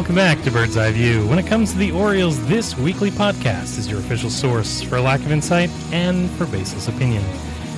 welcome back to Bird's Eye View. When it comes to the Orioles, this weekly podcast is your official source for lack of insight and for baseless opinion.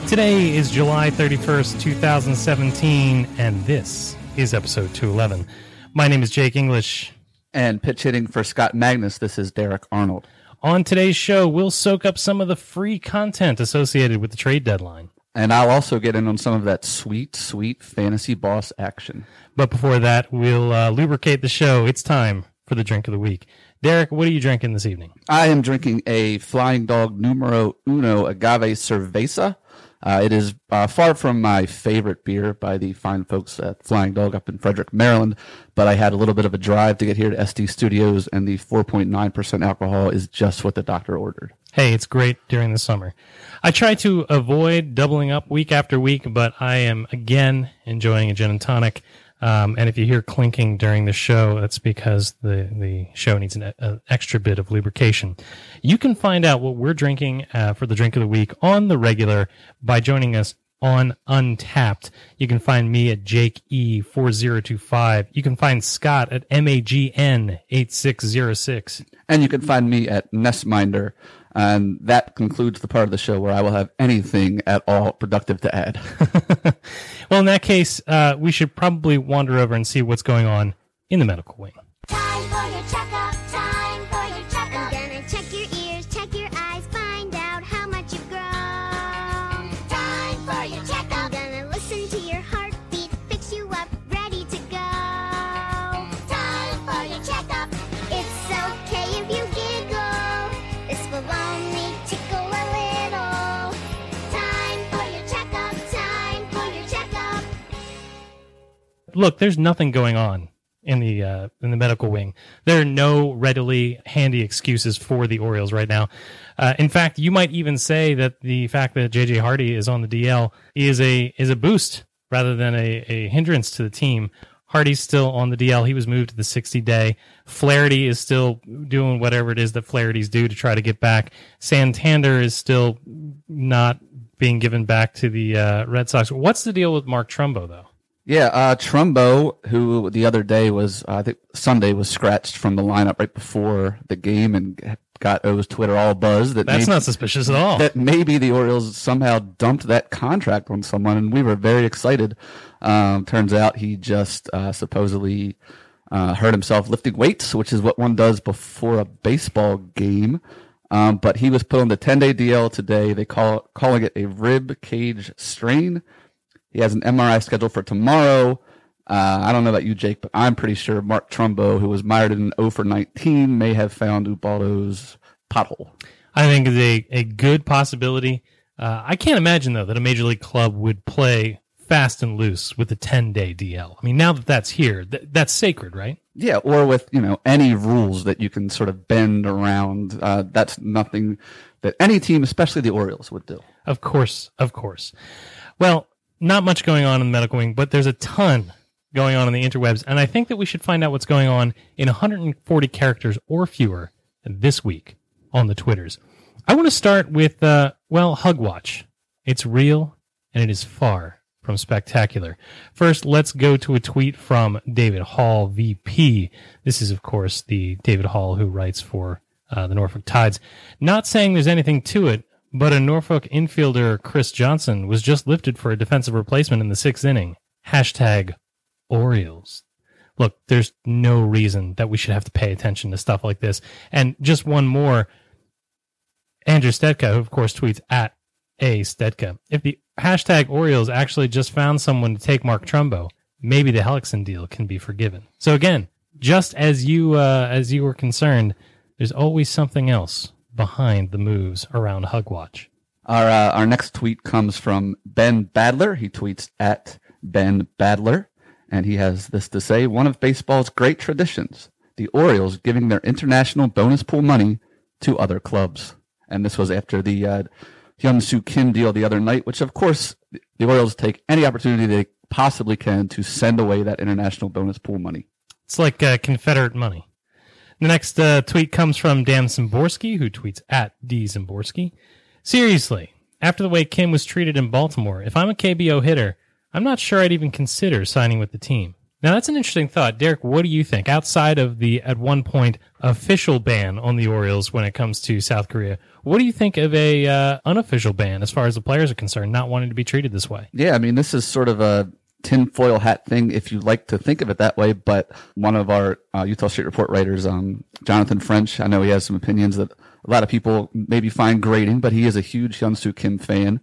Today is July 31st, 2017, and this is episode 211. My name is Jake English. And pitch hitting for Scott Magnus, this is Derek Arnold. On today's show, we'll soak up some of the free content associated with the trade deadline. And I'll also get in on some of that sweet, sweet fantasy boss action. But before that, we'll uh, lubricate the show. It's time for the drink of the week. Derek, what are you drinking this evening? I am drinking a Flying Dog Numero Uno Agave Cerveza. Uh, it is uh, far from my favorite beer by the fine folks at Flying Dog up in Frederick, Maryland, but I had a little bit of a drive to get here to SD Studios, and the 4.9% alcohol is just what the doctor ordered. Hey, it's great during the summer. I try to avoid doubling up week after week, but I am again enjoying a gin and tonic. Um, and if you hear clinking during the show, that's because the, the show needs an, an extra bit of lubrication. You can find out what we're drinking uh, for the drink of the week on the regular by joining us on Untappd. You can find me at Jake E4025. You can find Scott at MAGN8606. And you can find me at Nestminder. And that concludes the part of the show where I will have anything at all productive to add. well, in that case, uh, we should probably wander over and see what's going on in the medical wing. Look, there's nothing going on in the uh, in the medical wing. There are no readily handy excuses for the Orioles right now. Uh, in fact, you might even say that the fact that JJ Hardy is on the DL is a is a boost rather than a, a hindrance to the team. Hardy's still on the DL. He was moved to the 60 day. Flaherty is still doing whatever it is that Flaherty's do to try to get back. Santander is still not being given back to the uh, Red Sox. What's the deal with Mark Trumbo though? Yeah, uh, Trumbo, who the other day was, uh, I think Sunday was scratched from the lineup right before the game and got O's Twitter all buzz. That That's maybe, not suspicious at all. that maybe the Orioles somehow dumped that contract on someone, and we were very excited. Um, turns out he just uh, supposedly uh, hurt himself lifting weights, which is what one does before a baseball game. Um, but he was put on the 10 day DL today. They call calling it a rib cage strain. He has an MRI scheduled for tomorrow. Uh, I don't know about you, Jake, but I'm pretty sure Mark Trumbo, who was mired in an 0 for 19, may have found Ubaldo's pothole. I think is a, a good possibility. Uh, I can't imagine though that a major league club would play fast and loose with a 10 day DL. I mean, now that that's here, th- that's sacred, right? Yeah, or with you know any rules that you can sort of bend around. Uh, that's nothing that any team, especially the Orioles, would do. Of course, of course. Well, not much going on in the medical wing, but there's a ton going on in the interwebs, and I think that we should find out what's going on in 140 characters or fewer this week on the Twitters. I want to start with, uh, well, Hugwatch. It's real and it is far from spectacular. First, let's go to a tweet from David Hall, VP. This is, of course, the David Hall who writes for uh, the Norfolk Tides. Not saying there's anything to it, but a Norfolk infielder, Chris Johnson, was just lifted for a defensive replacement in the sixth inning. Hashtag Orioles. Look, there's no reason that we should have to pay attention to stuff like this. And just one more. Andrew Stetka, who of course tweets at A Stetka. If the hashtag Orioles actually just found someone to take Mark Trumbo, maybe the Hellickson deal can be forgiven. So again, just as you uh, as you were concerned, there's always something else behind the moves around Hugwatch. Our uh, our next tweet comes from Ben Badler. He tweets at Ben Badler, and he has this to say: One of baseball's great traditions, the Orioles giving their international bonus pool money to other clubs. And this was after the uh, Hyun Soo Kim deal the other night, which of course the Orioles take any opportunity they possibly can to send away that international bonus pool money. It's like uh, Confederate money. The next uh, tweet comes from Dan Szymborski, who tweets at D Szymborski. Seriously, after the way Kim was treated in Baltimore, if I'm a KBO hitter, I'm not sure I'd even consider signing with the team. Now that's an interesting thought, Derek. What do you think? Outside of the at one point official ban on the Orioles when it comes to South Korea, what do you think of a uh, unofficial ban as far as the players are concerned, not wanting to be treated this way? Yeah, I mean, this is sort of a tinfoil hat thing, if you like to think of it that way. But one of our uh, Eutaw Street Report writers, um, Jonathan French, I know he has some opinions that a lot of people maybe find grating, but he is a huge Hyunsoo Kim fan.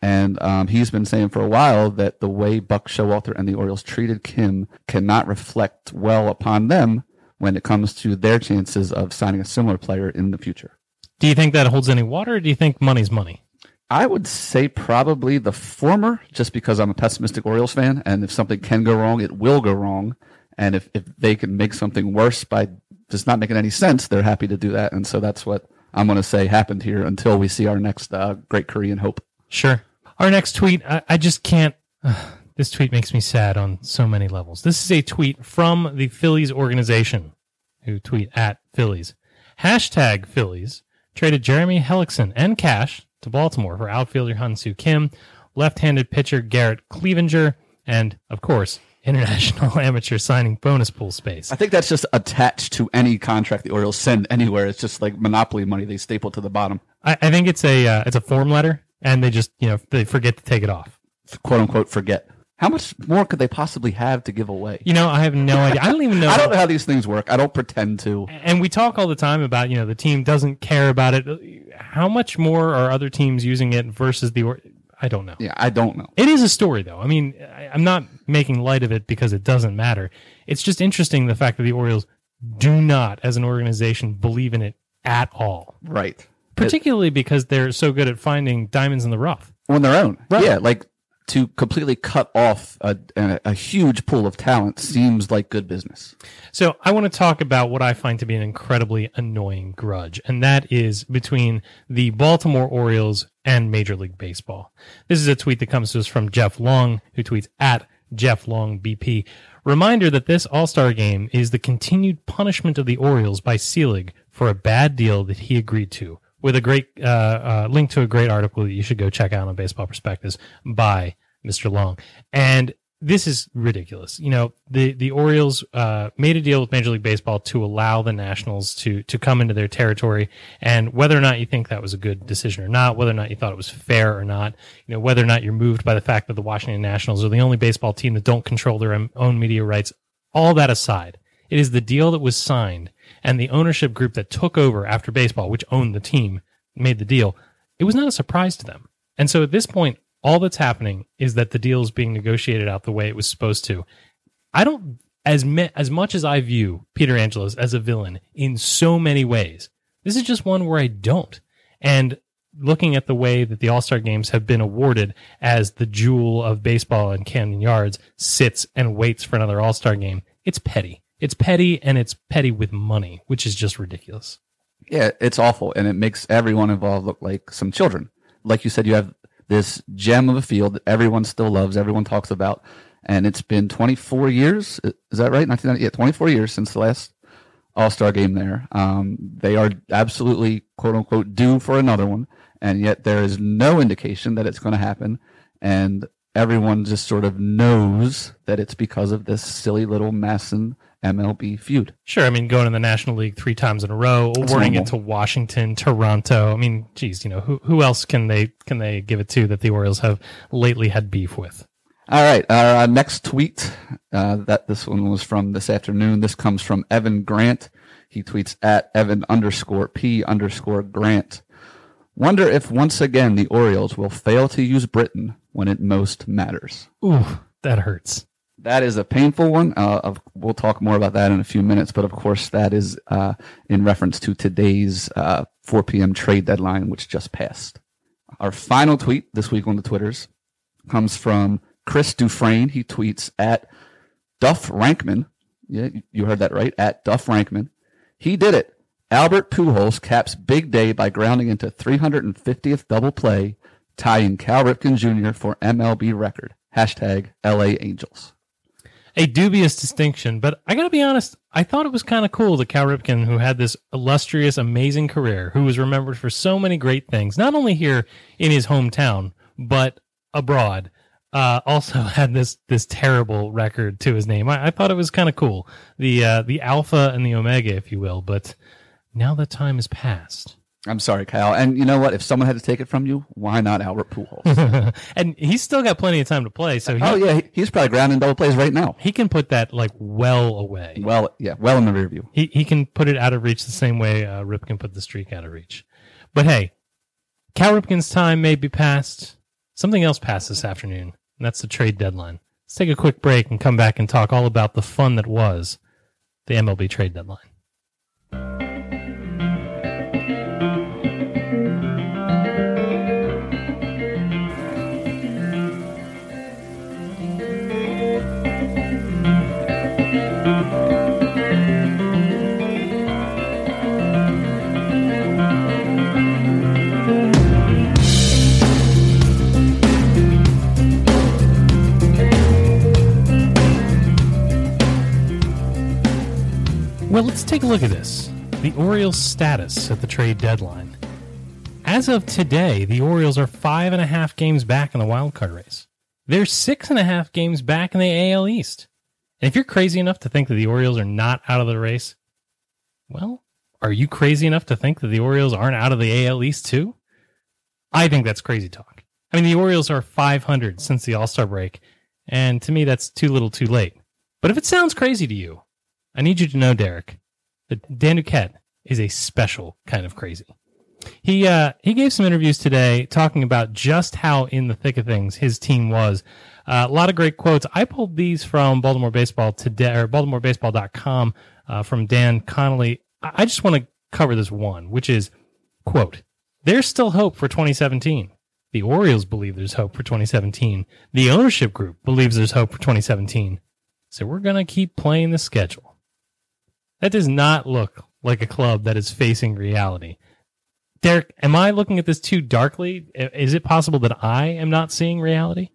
And um, he's been saying for a while that the way Buck Showalter and the Orioles treated Kim cannot reflect well upon them when it comes to their chances of signing a similar player in the future. Do you think that holds any water, or do you think money's money? I would say probably the former, just because I'm a pessimistic Orioles fan, and if something can go wrong, it will go wrong. And if, if they can make something worse by just not making any sense, they're happy to do that. And so that's what I'm going to say happened here until we see our next uh, great Korean hope. Sure. Our next tweet, I, I just can't. this tweet makes me sad on so many levels. This is a tweet from the Phillies organization, who tweet at Phillies. Hashtag Phillies traded Jeremy Hellickson and cash to Baltimore for outfielder Hyunsoo Kim, left-handed pitcher Garrett Cleavinger, and of course, international amateur signing bonus pool space. I think that's just attached to any contract the Orioles send anywhere. It's just like monopoly money they staple to the bottom, I, I think it's a uh, it's a form letter, and they just you know they forget to take it off. quote unquote. Forget how much more could they possibly have to give away? You know, I have no idea. I don't even know. I don't know how these things work. I don't pretend to. and we talk all the time about you know the team doesn't care about it. How much more are other teams using it versus the? Or- I don't know. Yeah, I don't know. It is a story, though. I mean, I, I'm not making light of it because it doesn't matter. It's just interesting the fact that the Orioles do not, as an organization, believe in it at all. Right. Particularly because they're so good at finding diamonds in the rough. on their own. Right. Yeah, like to completely cut off a, a, huge pool of talent seems like good business. So I want to talk about what I find to be an incredibly annoying grudge, and that is between the Baltimore Orioles and Major League Baseball. This is a tweet that comes to us from Jeff Long, who tweets at Jeff Long BP. Reminder that this All-Star game is the continued punishment of the Orioles by Selig for a bad deal that he agreed to. With a great uh, uh, link to a great article that you should go check out on Baseball Prospectus by Mr. Long. And this is ridiculous. You know, the the Orioles uh, made a deal with Major League Baseball to allow the Nationals to to come into their territory, and whether or not you think that was a good decision or not, whether or not you thought it was fair or not, you know, whether or not you're moved by the fact that the Washington Nationals are the only baseball team that don't control their own- media rights, all that aside, it is the deal that was signed and the ownership group that took over after baseball, which owned the team, made the deal. It was not a surprise to them, and so at this point, all that's happening is that the deal is being negotiated out the way it was supposed to. I don't as me, as much as I view Peter Angelos as a villain in so many ways. This is just one where I don't. And looking at the way that the All-Star games have been awarded as the jewel of baseball in Camden Yards sits and waits for another All-Star game, it's petty. It's petty and it's petty with money, which is just ridiculous. Yeah, it's awful, and it makes everyone involved look like some children. Like you said, you have this gem of a field that everyone still loves, everyone talks about, and it's been 24 years. Is that right? 1990, yeah, 24 years since the last All Star game there. Um, they are absolutely quote unquote due for another one, and yet there is no indication that it's going to happen, and everyone just sort of knows that it's because of this silly little MASN MLB feud. Sure, I mean going to the National League three times in a row, awarding it to Washington, Toronto. I mean, geez, you know who who else can they can they give it to that the Orioles have lately had beef with? All right, our uh, next tweet. Uh, that this one was from this afternoon. This comes from Evan Grant. He tweets at Evan underscore P underscore Grant. Wonder if once again the Orioles will fail to use Britton when it most matters. Ooh, that hurts. That is a painful one. Uh, we'll talk more about that in a few minutes. But of course, that is uh, in reference to today's uh, 4 p.m. trade deadline, which just passed. Our final tweet this week on the Twitters comes from Chris Dufresne. He tweets at Duff Rankman. Yeah, you heard that right. At Duff Rankman. He did it. Albert Pujols caps big day by grounding into 350th double play, tying Cal Ripken Jr. for MLB record. Hashtag LA Angels. A dubious distinction, but I gotta be honest, I thought it was kind of cool that Cal Ripken, who had this illustrious, amazing career, who was remembered for so many great things, not only here in his hometown, but abroad, uh, also had this this terrible record to his name. I, I thought it was kind of cool, the uh, the alpha and the omega, if you will. But now the time has passed, I'm sorry, Kyle. And you know what? If someone had to take it from you, why not Albert Pujols? and he's still got plenty of time to play, so he, oh yeah, he's probably grounding double plays right now. he can put that like well away. Well, yeah, well in the rear view. He he can put it out of reach the same way uh, Ripken put the streak out of reach. But hey, Cal Ripken's time may be past. Something else passed this afternoon, and that's the trade deadline. Let's take a quick break and come back and talk all about the fun that was the MLB trade deadline. Well, let's take a look at this. The Orioles' status at the trade deadline. As of today, the Orioles are five and a half games back in the wild card race. They're six and a half games back in the AL East. And if you're crazy enough to think that the Orioles are not out of the race, well, are you crazy enough to think that the Orioles aren't out of the AL East too? I think that's crazy talk. I mean, the Orioles are 500 since the All Star break, and to me, that's too little too late. But if it sounds crazy to you, I need you to know, Derek, that Dan Duquette is a special kind of crazy. He uh, he gave some interviews today talking about just how in the thick of things his team was. Uh, a lot of great quotes. I pulled these from Baltimore Baseball today or BaltimoreBaseball.com uh, from Dan Connolly. I I just want to cover this one, which is quote: "There's still hope for 2017. The Orioles believe there's hope for 2017. The ownership group believes there's hope for 2017. So we're gonna keep playing the schedule." That does not look like a club that is facing reality. Derek, am I looking at this too darkly? Is it possible that I am not seeing reality?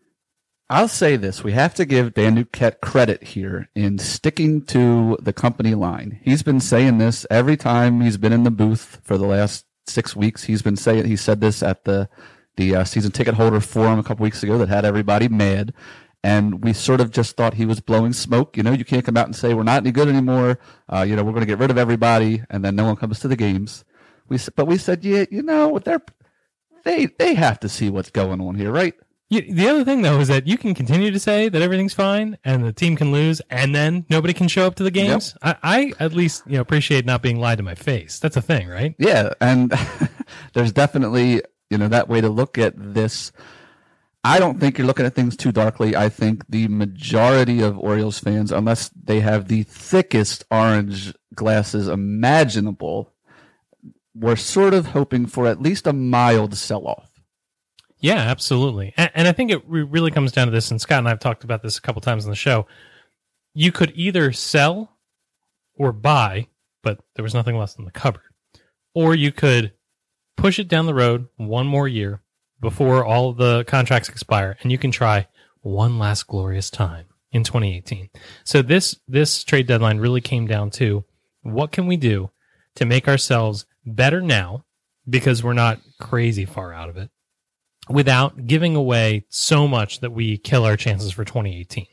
I'll say this. We have to give Dan Duquette credit here in sticking to the company line. He's been saying this every time he's been in the booth for the last six weeks. He's been saying, he said this at the, the uh, season ticket holder forum a couple weeks ago that had everybody mad. And we sort of just thought he was blowing smoke. You know, you can't come out and say we're not any good anymore. Uh, you know, we're going to get rid of everybody, and then no one comes to the games. We, but we said, yeah, you know, they're they they have to see what's going on here, right? You, the other thing, though, is that you can continue to say that everything's fine and the team can lose, and then nobody can show up to the games. I, I at least you know appreciate not being lied to my face. That's a thing, right? Yeah, and there's definitely you know that way to look at this. I don't think you're looking at things too darkly. I think the majority of Orioles fans, unless they have the thickest orange glasses imaginable, were sort of hoping for at least a mild sell-off. Yeah, absolutely. And, and I think it re- really comes down to this, and Scott and I have talked about this a couple times on the show. You could either sell or buy, but there was nothing less than the cupboard. Or you could push it down the road one more year before all the contracts expire, and you can try one last glorious time in 2018. So this this trade deadline really came down to what can we do to make ourselves better now because we're not crazy far out of it without giving away so much that we kill our chances for 2018.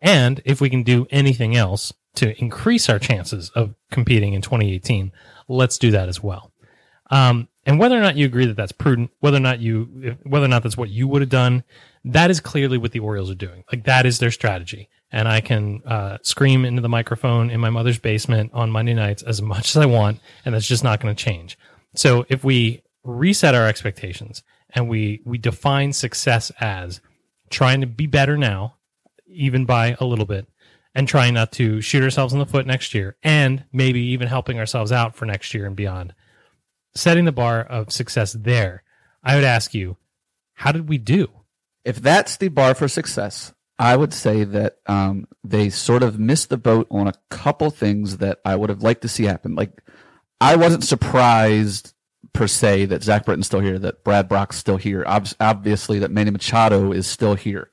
And if we can do anything else to increase our chances of competing in 2018, let's do that as well. Um, and whether or not you agree that that's prudent, whether or not you, whether or not that's what you would have done, that is clearly what the Orioles are doing. Like that is their strategy. And I can uh, scream into the microphone in my mother's basement on Monday nights as much as I want, and that's just not going to change. So if we reset our expectations and we we define success as trying to be better now, even by a little bit, and trying not to shoot ourselves in the foot next year, and maybe even helping ourselves out for next year and beyond. Setting the bar of success there, I would ask you, how did we do? If that's the bar for success, I would say that um, they sort of missed the boat on a couple things that I would have liked to see happen. Like, I wasn't surprised per se that Zach Britton's still here, that Brad Brach's still here. Ob- obviously, that Manny Machado is still here.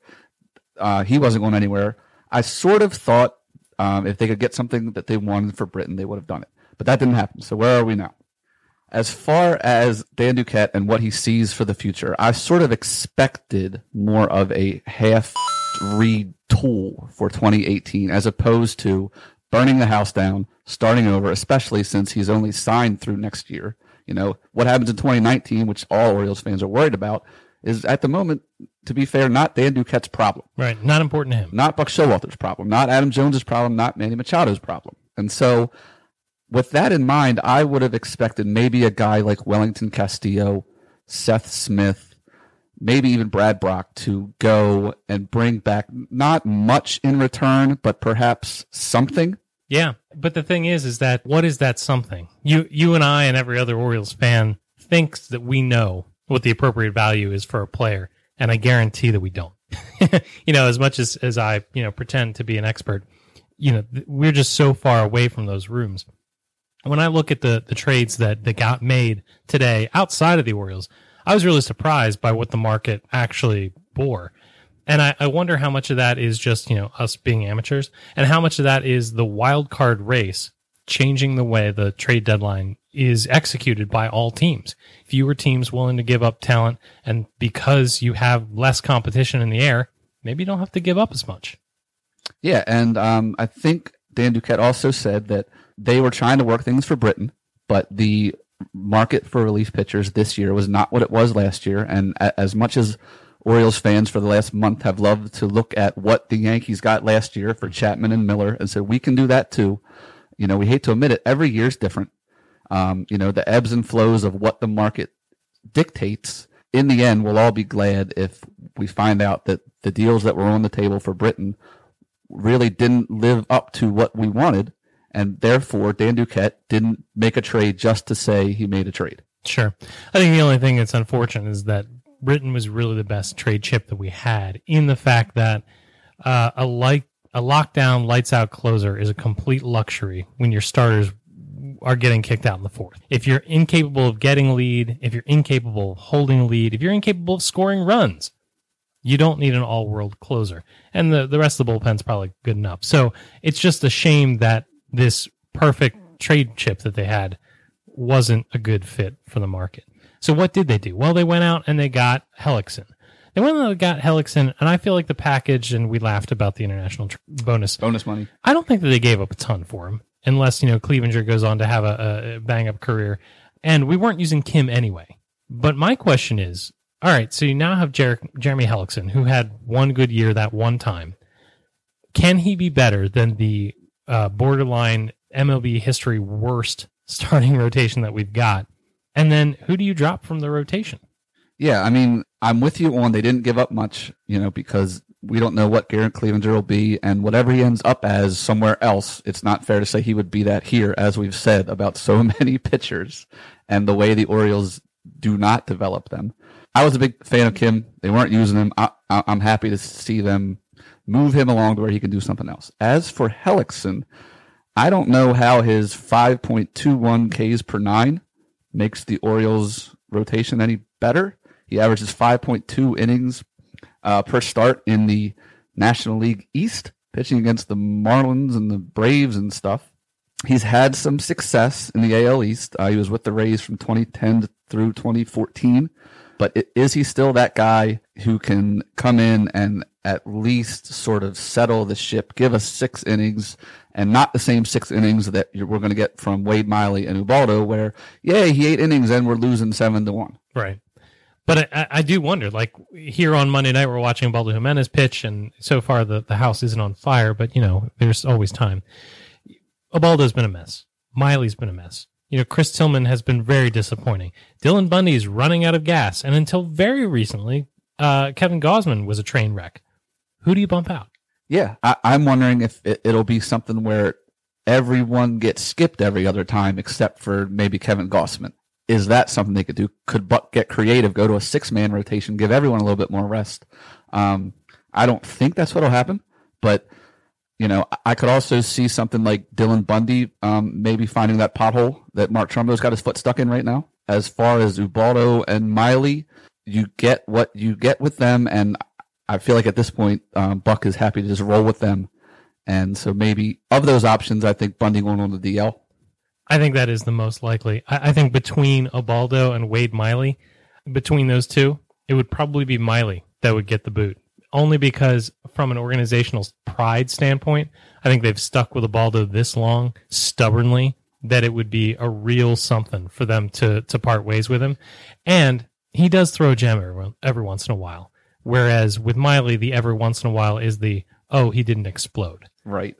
Uh, he wasn't going anywhere. I sort of thought um, if they could get something that they wanted for Britton, they would have done it. But that didn't happen. So where are we now? As far as Dan Duquette and what he sees for the future, I sort of expected more of a half retool for 2018 as opposed to burning the house down, starting over, especially since he's only signed through next year. You know, what happens in 2019, which all Orioles fans are worried about, is at the moment, to be fair, not Dan Duquette's problem, Right, not important to him. not Buck Showalter's problem, not Adam Jones's problem, not Manny Machado's problem. And so, with that in mind, I would have expected maybe a guy like Wellington Castillo, Seth Smith, maybe even Brad Brach to go and bring back not much in return, but perhaps something. Yeah, but the thing is, is that what is that something? You, you and I and every other Orioles fan thinks that we know what the appropriate value is for a player, and I guarantee that we don't. you know, as much as as I, you know, pretend to be an expert, you know, we're just so far away from those rooms. When I look at the the trades that that got made today outside of the Orioles, I was really surprised by what the market actually bore. And I, I wonder how much of that is just, you know, us being amateurs and how much of that is the wild card race changing the way the trade deadline is executed by all teams. Fewer teams willing to give up talent. And because you have less competition in the air, maybe you don't have to give up as much. Yeah, and um, I think Dan Duquette also said that they were trying to work things for Britton, but the market for relief pitchers this year was not what it was last year. And as much as Orioles fans for the last month have loved to look at what the Yankees got last year for Chapman and Miller and said we can do that too. You know, we hate to admit it. Every year is different. Um, you know, the ebbs and flows of what the market dictates. In the end, we'll all be glad if we find out that the deals that were on the table for Britton really didn't live up to what we wanted, and therefore Dan Duquette didn't make a trade just to say he made a trade. Sure. I think the only thing that's unfortunate is that Britton was really the best trade chip that we had in the fact that uh, a light a lockdown lights out closer is a complete luxury when your starters are getting kicked out in the fourth. If you're incapable of getting a lead, if you're incapable of holding a lead, if you're incapable of scoring runs, you don't need an all world closer. And the, the rest of the bullpen's probably good enough. So it's just a shame that this perfect trade chip that they had wasn't a good fit for the market. So what did they do? Well, they went out and they got Hellickson. They went out and got Hellickson, and I feel like the package, and we laughed about the international tr- bonus. Bonus money. I don't think that they gave up a ton for him, unless you know Cleavinger goes on to have a, a bang up career. And we weren't using Kim anyway. But my question is, all right, so you now have Jer- Jeremy Hellickson, who had one good year that one time. Can he be better than the uh, borderline MLB history worst starting rotation that we've got? And then who do you drop from the rotation? Yeah, I mean, I'm with you on they didn't give up much, you know, because we don't know what Garrett Cleavinger will be, and whatever he ends up as somewhere else, it's not fair to say he would be that here, as we've said about so many pitchers and the way the Orioles do not develop them. I was a big fan of Kim. They weren't using him. I, I'm happy to see them move him along to where he can do something else. As for Hellickson, I don't know how his 5.21 Ks per nine makes the Orioles rotation any better. He averages 5.2 innings uh, per start in the National League East, pitching against the Marlins and the Braves and stuff. He's had some success in the AL East. Uh, he was with the Rays from 2010 through 2014. But is he still that guy who can come in and at least sort of settle the ship, give us six innings, and not the same six innings that we're going to get from Wade Miley and Ubaldo, where yeah, he eight innings and we're losing seven to one. Right. But I- I, do wonder, like here on Monday night, we're watching Baldo Jimenez pitch, and so far the, the house isn't on fire, but you know, there's always time. Ubaldo's been a mess. Miley's been a mess. You know, Chris Tillman has been very disappointing. Dylan Bundy's running out of gas. And until very recently, uh, Kevin Gausman was a train wreck. Who do you bump out? Yeah, I, I'm wondering if it, it'll be something where everyone gets skipped every other time except for maybe Kevin Gausman. Is that something they could do? Could Buck get creative, go to a six man rotation, give everyone a little bit more rest? Um, I don't think that's what'll happen, but you know, I- I could also see something like Dylan Bundy, um, maybe finding that pothole that Mark Trumbo's got his foot stuck in right now. As far as Ubaldo and Miley, you get what you get with them, and I feel like at this point, um, Buck is happy to just roll with them. And so maybe of those options, I think Bundy going on the DL. I think that is the most likely. I, I think between Ubaldo and Wade Miley, between those two, it would probably be Miley that would get the boot. Only because, from an organizational pride standpoint, I think they've stuck with Ubaldo this long, stubbornly, that it would be a real something for them to to part ways with him. And he does throw a gem every, every once in a while. Whereas with Miley, the every once in a while is the oh he didn't explode. Right.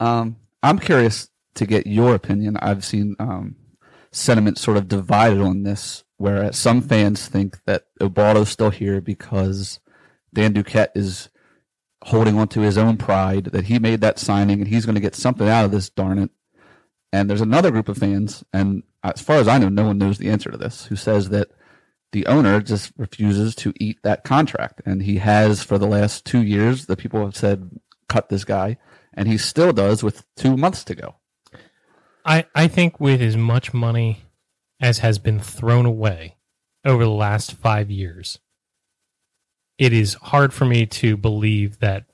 Um, I'm curious to get your opinion. I've seen um, sentiment sort of divided on this, where some fans think that Ubaldo's still here because Dan Duquette is holding on to his own pride, that he made that signing and he's going to get something out of this, darn it. And there's another group of fans, and as far as I know, no one knows the answer to this, who says that the owner just refuses to eat that contract. And he has for the last two years. The people have said, cut this guy. And he still does with two months to go. I, I think with as much money as has been thrown away over the last five years, it is hard for me to believe that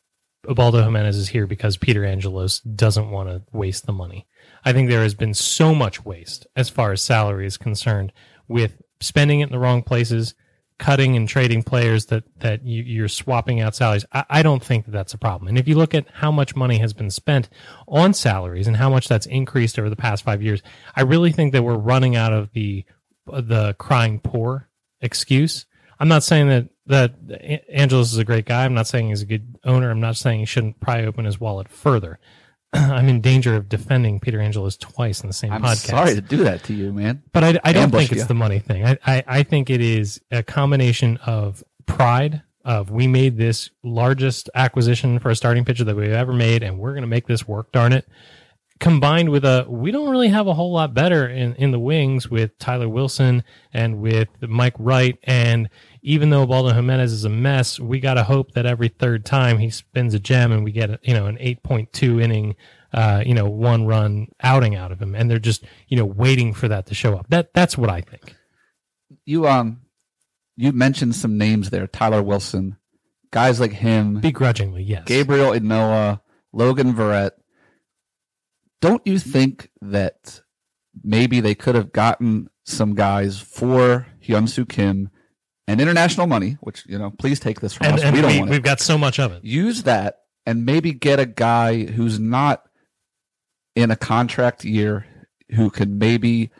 Ubaldo Jimenez is here because Peter Angelos doesn't want to waste the money. I think there has been so much waste as far as salary is concerned with spending it in the wrong places, cutting and trading players that, that you, you're swapping out salaries. I, I don't think that that's a problem. And if you look at how much money has been spent on salaries and how much that's increased over the past five years, I really think that we're running out of the, the crying poor excuse. I'm not saying that that Angelos is a great guy. I'm not saying he's a good owner. I'm not saying he shouldn't pry open his wallet further. I'm in danger of defending Peter Angelos twice in the same I'm podcast. sorry to do that to you, man. But I, I don't Ambush think it's you. the money thing. I, I, I think it is a combination of pride of we made this largest acquisition for a starting pitcher that we've ever made, and we're going to make this work. Darn it! Combined with a we don't really have a whole lot better in in the wings with Tyler Wilson and with Mike Wright, and even though Baldo Jimenez is a mess, we got to hope that every third time he spins a gem and we get you know an eight point two inning uh, you know, one run outing out of him, and they're just, you know, waiting for that to show up. That that's what I think. You um, you mentioned some names there. Tyler Wilson, guys like him, Begrudgingly, yes. Gabriel Ynoa, Logan Verrett. Don't you think that maybe they could have gotten some guys for Hyunsoo Kim and international money, which you know, please take this from and, us. and we don't we, want it. we've got so much of it. use that and maybe get a guy who's not in a contract year who can maybe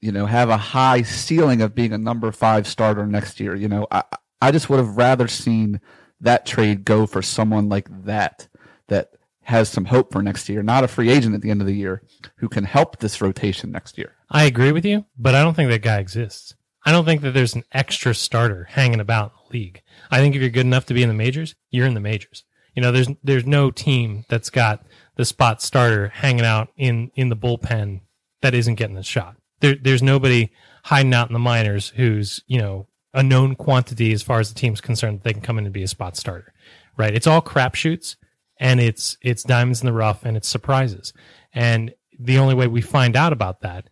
you know have a high ceiling of being a number five starter next year you know i i just would have rather seen that trade go for someone like that that has some hope for next year not a free agent at the end of the year who can help this rotation next year I agree with you, but I don't think that guy exists. I don't think that there's an extra starter hanging about in the league. I think if you're good enough to be in the majors, you're in the majors. You know, there's there's no team that's got the spot starter hanging out in in the bullpen that isn't getting a shot. There, there's nobody hiding out in the minors who's you know a known quantity as far as the team's concerned that they can come in and be a spot starter, right? It's all crapshoots, and it's it's diamonds in the rough, and it's surprises. And the only way we find out about that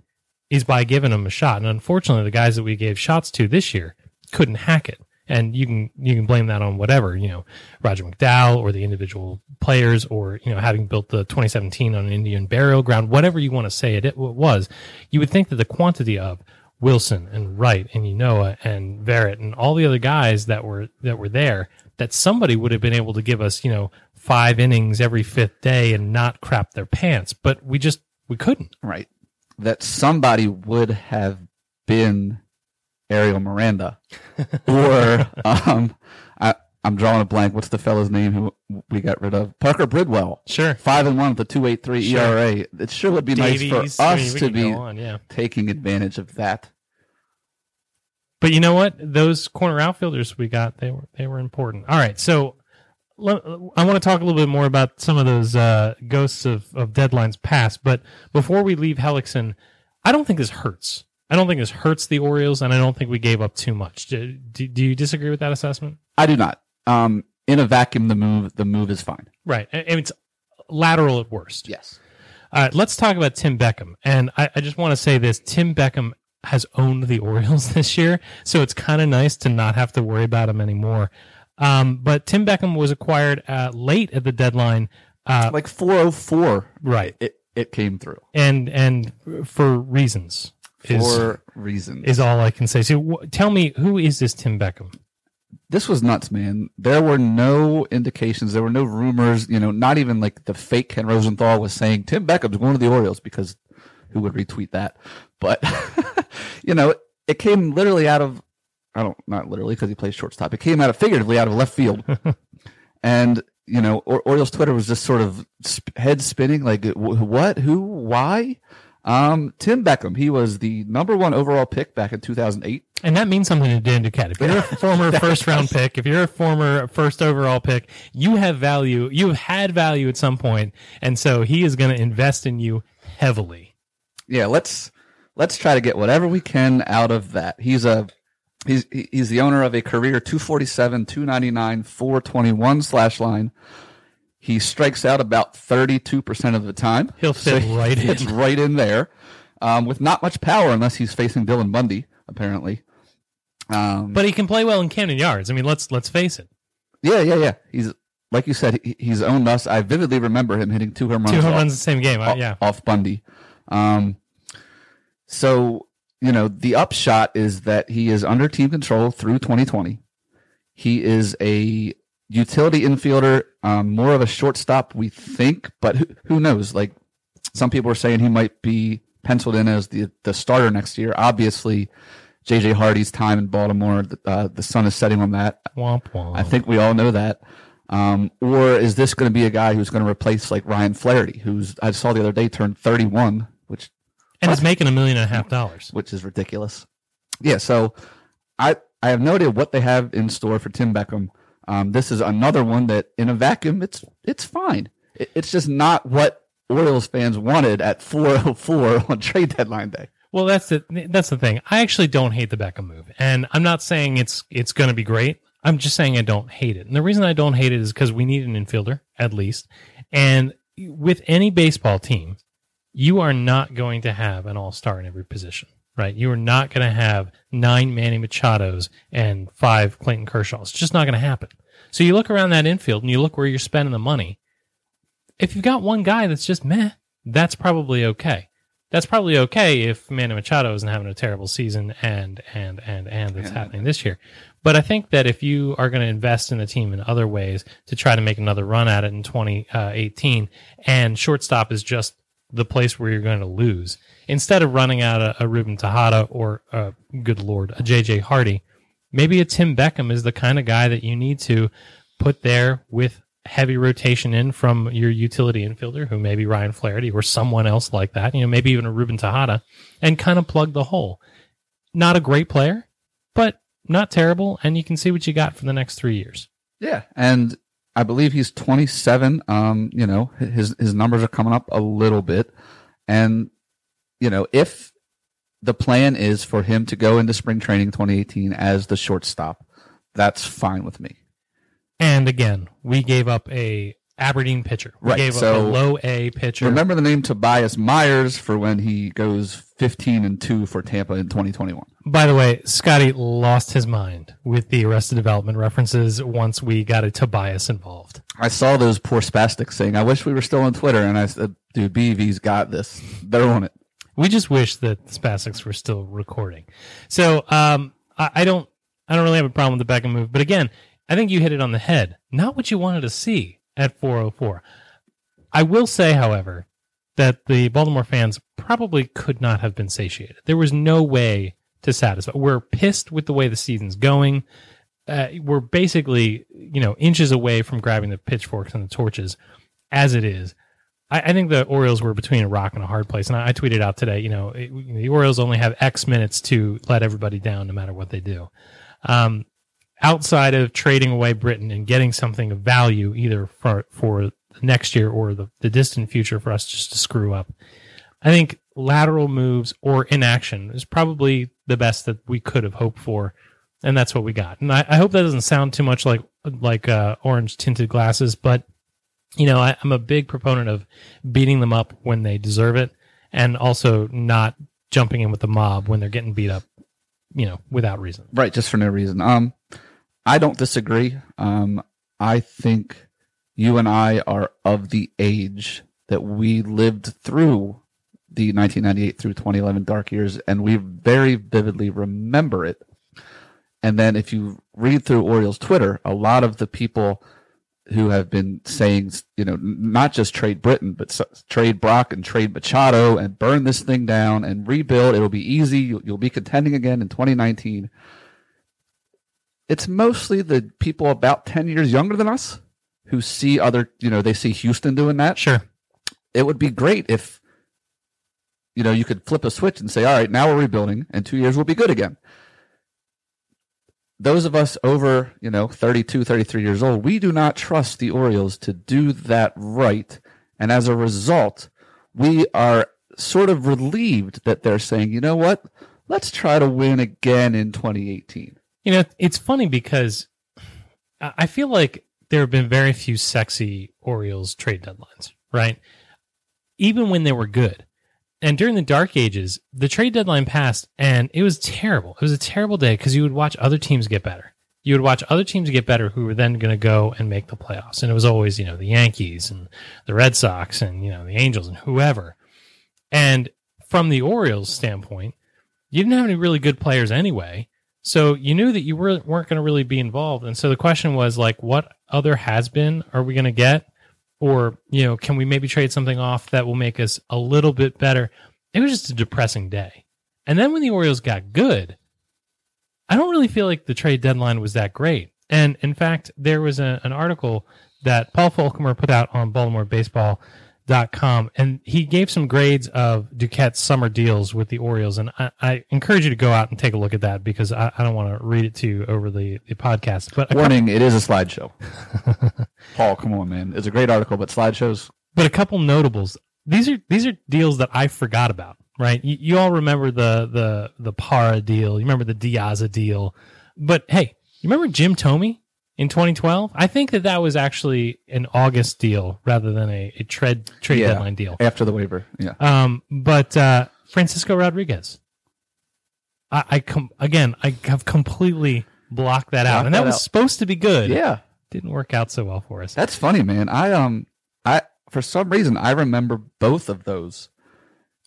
is by giving them a shot. And unfortunately, the guys that we gave shots to this year couldn't hack it. And you can you can blame that on whatever you know, Roger McDowell or the individual players, or you know, having built the 2017 on an Indian burial ground, whatever you want to say it, it was. You would think that the quantity of Wilson and Wright and Ynoa and Verrett and all the other guys that were that were there, that somebody would have been able to give us you know five innings every fifth day and not crap their pants, but we just we couldn't. right that somebody would have been Ariel Miranda or um I I'm drawing a blank. What's the fellow's name who we got rid of? Parker Bridwell. Sure. Five and one with a two eight three Sure. ERA. It sure would be Davies, nice for I us mean, to be on, yeah. taking advantage of that. But you know what? Those corner outfielders we got, they were they were important. All right, so I want to talk a little bit more about some of those uh, ghosts of, of deadlines past. But before we leave Hellickson, I don't think this hurts. I don't think this hurts the Orioles, and I don't think we gave up too much. Do, do, do you disagree with that assessment? I do not. Um, in a vacuum, the move the move is fine. Right. And it's lateral at worst. Yes. All right, let's talk about Tim Beckham. And I, I just want to say this Tim Beckham has owned the Orioles this year, so it's kind of nice to not have to worry about him anymore. Um, but Tim Beckham was acquired uh, late at the deadline. Uh, Like 404, right. it it came through And, and for reasons is, for reasons. is all I can say. So w- tell me, who is this Tim Beckham? this was nuts, man. There were no indications. There were no rumors. You know, not even like the fake Ken Rosenthal was saying Tim Beckham's going to the Orioles because who would retweet that? But you know, it came literally out of I don't not literally because he plays shortstop. It came out of figuratively out of left field, and you know, or- Orioles Twitter was just sort of sp- head spinning, like what, who, why? Um, Tim Beckham. He was the number one overall pick back in 2008. And that means something to Dan Duquette. If you're a former first round pick, if you're a former first overall pick, you have value. You have had value at some point, and so he is going to invest in you heavily. yeah, let's let's try to get whatever we can out of that. He's a he's he's the owner of a career 247, 299, 421 slash line. He strikes out about 32% of the time. He'll fit he right fits in. right in there. Um, with not much power unless he's facing Dylan Bundy, apparently. Um, But he can play well in Camden Yards. I mean, let's let's face it. yeah, yeah, yeah. He's like you said, he, he's owned us. I vividly remember him hitting two home runs. Two home off- runs in the same game. Off, yeah. off Bundy. Um, so you know the upshot is that he is under team control through 2020. He is a utility infielder, um, more of a shortstop, we think, but who, who knows? Like some people are saying he might be penciled in as the the starter next year. Obviously, JJ Hardy's time in Baltimore, uh, the sun is setting on that. Womp womp. I think we all know that. Um, or is this going to be a guy who's going to replace like Ryan Flaherty, who's I saw the other day turned 31, which and is making a million and a half dollars. which is ridiculous. Yeah, so I I have no idea what they have in store for Tim Beckham. Um, this is another one that in a vacuum, it's it's fine. It, it's just not what Orioles fans wanted at 4:04 on trade deadline day. Well, that's the that's the thing. I actually don't hate the Beckham move, and I'm not saying it's it's going to be great. I'm just saying I don't hate it. And the reason I don't hate it is because we need an infielder at least, and with any baseball team, you are not going to have an all star in every position, right? You are not going to have nine Manny Machados and five Clayton Kershaws. It's just not going to happen. So you look around that infield and you look where you're spending the money. If you've got one guy that's just meh, that's probably okay that's probably okay if Manny Machado isn't having a terrible season and and and and that's happening this year. But I think that if you are going to invest in the team in other ways to try to make another run at it in 2018, uh, and shortstop is just the place where you're going to lose, instead of running out a, a Ruben Tejada or uh, good lord a JJ Hardy, maybe a Tim Beckham is the kind of guy that you need to put there with heavy rotation in from your utility infielder, who may be Ryan Flaherty or someone else like that, you know, maybe even a Ruben Tejada, and kind of plug the hole. Not a great player, but not terrible, and you can see what you got for the next three years. Yeah, and I believe he's 27. Um, you know, his his numbers are coming up a little bit, and you know, if the plan is for him to go into spring training 2018 as the shortstop, that's fine with me. And again, we gave up a Aberdeen pitcher. We Right, gave so a low A pitcher. Remember the name Tobias Myers for when he goes 15 and 2 for Tampa in 2021. By the way, Scotty lost his mind with the Arrested Development references once we got a Tobias involved. I saw those poor spastics saying, "I wish we were still on Twitter," and I said, "Dude, BV's got this. They're on it." We just wish that the Spasics were still recording. So um, I, I don't I don't really have a problem with the Beckham move, but again, I think you hit it on the head. Not what you wanted to see at 404. I will say, however, that the Baltimore fans probably could not have been satiated. There was no way to satisfy. We're pissed with the way the season's going. Uh, we're basically, you know, inches away from grabbing the pitchforks and the torches as it is. I, I think the Orioles were between a rock and a hard place. And I, I tweeted out today, you know, it, the Orioles only have X minutes to let everybody down no matter what they do. Um, outside of trading away Britton and getting something of value either for for next year or the, the distant future for us just to screw up. I think lateral moves or inaction is probably the best that we could have hoped for, and that's what we got. And I, I hope that doesn't sound too much like like uh, orange tinted glasses, but you know I, I'm a big proponent of beating them up when they deserve it, and also not jumping in with the mob when they're getting beat up, you know, without reason. Right, just for no reason. Um, I don't disagree. Um, I think you and I are of the age that we lived through the 1998 through 2011 dark years, and we very vividly remember it. And then if you read through Orioles Twitter, a lot of the people who have been saying, you know, not just trade Britton, but trade Brach and trade Machado and burn this thing down and rebuild. It'll be easy. You'll, you'll be contending again in 2019. It's mostly the people about 10 years younger than us who see other, you know, they see Houston doing that. Sure. It would be great if, you know, you could flip a switch and say, all right, now we're rebuilding and two years we'll be good again those of us over, you know, 32, 33 years old, we do not trust the Orioles to do that right. And as a result, we are sort of relieved that they're saying, you know what? Let's try to win again in 2018. You know, it's funny because I feel like there have been very few sexy Orioles trade deadlines, right? Even when they were good. And during the dark ages, the trade deadline passed and it was terrible. It was a terrible day because you would watch other teams get better. You would watch other teams get better who were then going to go and make the playoffs. And it was always, you know, the Yankees and the Red Sox and, you know, the Angels and whoever. And from the Orioles standpoint, you didn't have any really good players anyway. So you knew that you were, weren't going to really be involved. And so the question was like, what other has been are we going to get? Or, you know, can we maybe trade something off that will make us a little bit better? It was just a depressing day. And then when the Orioles got good, I don't really feel like the trade deadline was that great. And in fact, there was a, an article that Paul Folkemer put out on BaltimoreBaseball.com, and he gave some grades of Duquette's summer deals with the Orioles. And I, I encourage you to go out and take a look at that because I, I don't want to read it to you over the, the podcast. But Warning, it is a slideshow. Paul, come on, man. It's a great article, but slideshows, but a couple notables. These are these are deals that I forgot about. Right? You, you all remember the the the Parra deal. You remember the De Aza deal. But hey, you remember Jim Thome in 2012? I think that that was actually an August deal rather than a, a trade trade Yeah. deadline deal. after the waiver. Yeah. Um, but uh, Francisco Rodriguez, I, I com- again, I have completely blocked that out, and that that was out. supposed to be good. Yeah. didn't work out so well for us. That's funny, man. I um I for some reason I remember both of those.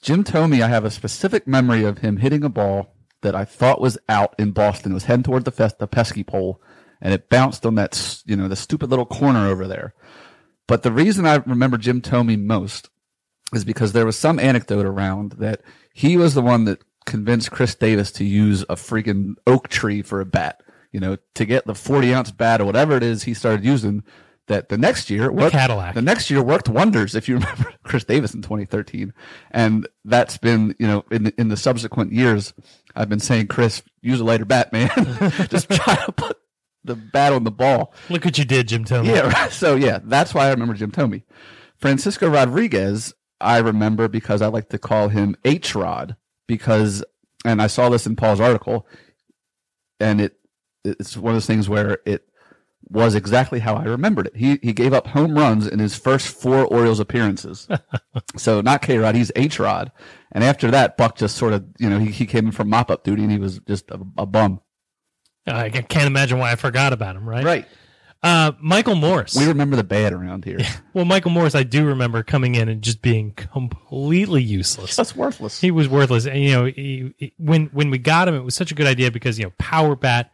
Jim Thome, I have a specific memory of him hitting a ball that I thought was out in Boston. It was heading toward the fest, the pesky pole, and it bounced on that you know the stupid little corner over there. But the reason I remember Jim Thome most is because there was some anecdote around that he was the one that convinced Chris Davis to use a freaking oak tree for a bat. You know, to get the 40 ounce bat or whatever it is he started using. That the next year worked. Cadillac. The next year worked wonders. If you remember Chris Davis in 2013, and that's been you know in the, in the subsequent years, I've been saying Chris use a lighter bat, man. Just try to put the bat on the ball. Look what you did, Jim Thome. Yeah, right. so yeah, that's why I remember Jim Thome. Francisco Rodriguez, I remember because I like to call him H Rod because, and I saw this in Paul's article, and it it's one of those things where it was exactly how I remembered it. He he gave up home runs in his first four Orioles appearances. so not K Rod, he's H Rod. And after that, Buck just sort of, you know, he, he came in from mop up duty and he was just a, a bum. I can't imagine why I forgot about him. Right. Right. Uh, Michael Morse. We remember the bad around here. well, Michael Morse, I do remember coming in and just being completely useless. That's worthless. He was worthless. And, you know, he, he- when when we got him, it was such a good idea because you know, power bat,